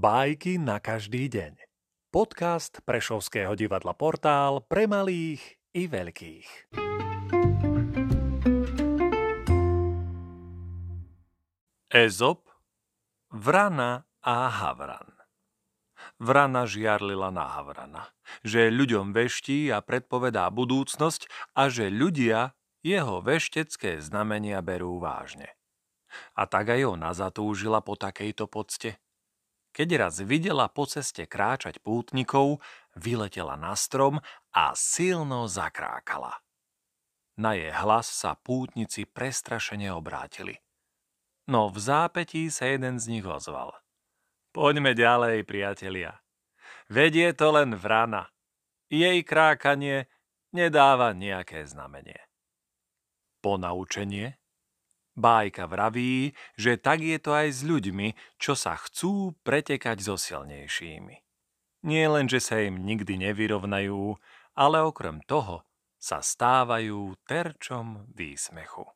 Bajky na každý deň. Podcast Prešovského divadla Portál pre malých i veľkých. Ezop, Vrana a Havran Vrana žiarlila na Havrana, že ľuďom veští a predpovedá budúcnosť a že ľudia jeho veštecké znamenia berú vážne. A tak aj ona zatúžila po takejto pocte – keď raz videla po ceste kráčať pútnikov, vyletela na strom a silno zakrákala. Na jej hlas sa pútnici prestrašene obrátili. No v zápetí sa jeden z nich ozval. Poďme ďalej, priatelia. Vedie to len vrana. Jej krákanie nedáva nejaké znamenie. Ponaučenie Bájka vraví, že tak je to aj s ľuďmi, čo sa chcú pretekať so silnejšími. Nie len, že sa im nikdy nevyrovnajú, ale okrem toho sa stávajú terčom výsmechu.